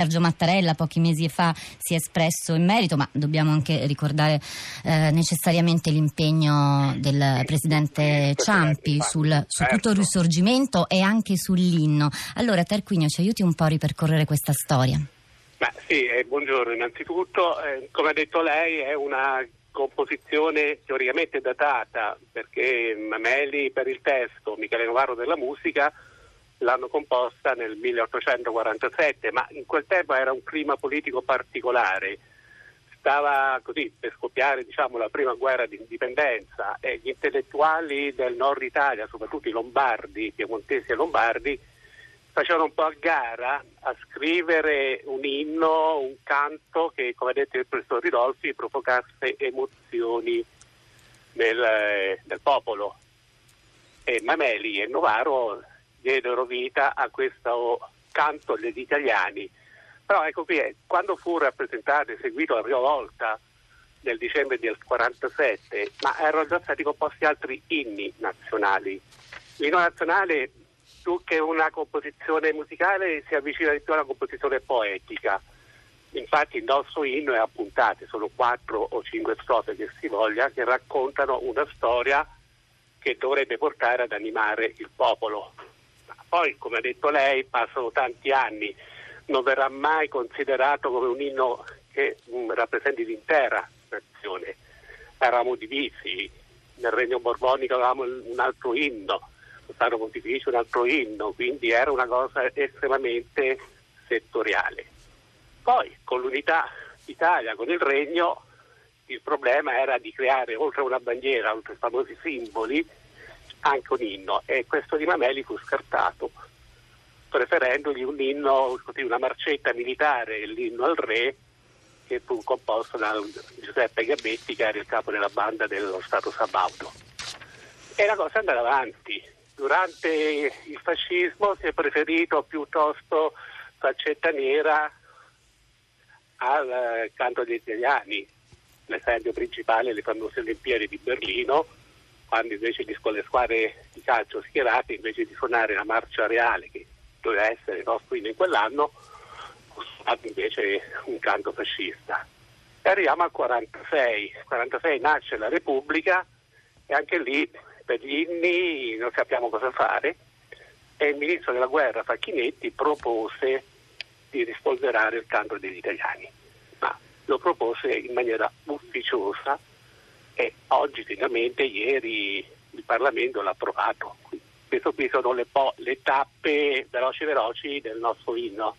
Sergio Mattarella pochi mesi fa si è espresso in merito, ma dobbiamo anche ricordare eh, necessariamente l'impegno del presidente Ciampi sul, su tutto il certo. risorgimento e anche sull'inno. Allora Tarquinio ci aiuti un po' a ripercorrere questa storia. Ma sì, eh, buongiorno innanzitutto. Eh, come ha detto lei è una composizione teoricamente datata perché Mameli per il testo, Michele Novaro della musica l'hanno composta nel 1847, ma in quel tempo era un clima politico particolare. Stava così per scoppiare diciamo, la prima guerra di indipendenza e gli intellettuali del nord Italia, soprattutto i lombardi, piemontesi e lombardi, facevano un po' a gara a scrivere un inno, un canto che, come ha detto il professor Ridolfi, provocasse emozioni nel, nel popolo. E Mameli e Novaro diedero vita a questo canto degli italiani. Però ecco qui, eh, quando fu rappresentato e seguito la prima volta nel dicembre del 47, ma erano già stati composti altri inni nazionali. L'inno nazionale, più che una composizione musicale, si avvicina di più a una composizione poetica. Infatti il nostro inno è a puntate, sono quattro o cinque strofe che si voglia, che raccontano una storia che dovrebbe portare ad animare il popolo. Poi, come ha detto lei, passano tanti anni, non verrà mai considerato come un inno che um, rappresenti l'intera nazione. Eravamo divisi, nel Regno Borbonico avevamo un altro inno, lo Stato Pontificio un altro inno, quindi era una cosa estremamente settoriale. Poi, con l'unità d'Italia, con il Regno, il problema era di creare, oltre a una bandiera, oltre ai famosi simboli, anche un inno e questo di Mameli fu scartato preferendogli un inno, una marcetta militare, l'inno al re che fu composto da Giuseppe Gabetti che era il capo della banda dello Stato Sabaudo. E la cosa è andata avanti. Durante il fascismo si è preferito piuttosto faccetta nera al canto degli italiani. L'esempio principale le famose Olimpiadi di Berlino quando invece di, con le squadre di calcio schierate, invece di suonare la marcia reale che doveva essere nostro in quell'anno, suonato invece un canto fascista. E arriviamo al 46, 46 nasce la Repubblica e anche lì per gli inni non sappiamo cosa fare. E il ministro della guerra Facchinetti propose di rispolverare il canto degli italiani, ma lo propose in maniera ufficiosa e oggi finalmente ieri il Parlamento l'ha approvato. Questo qui sono le, po- le tappe veloci veloci del nostro inno.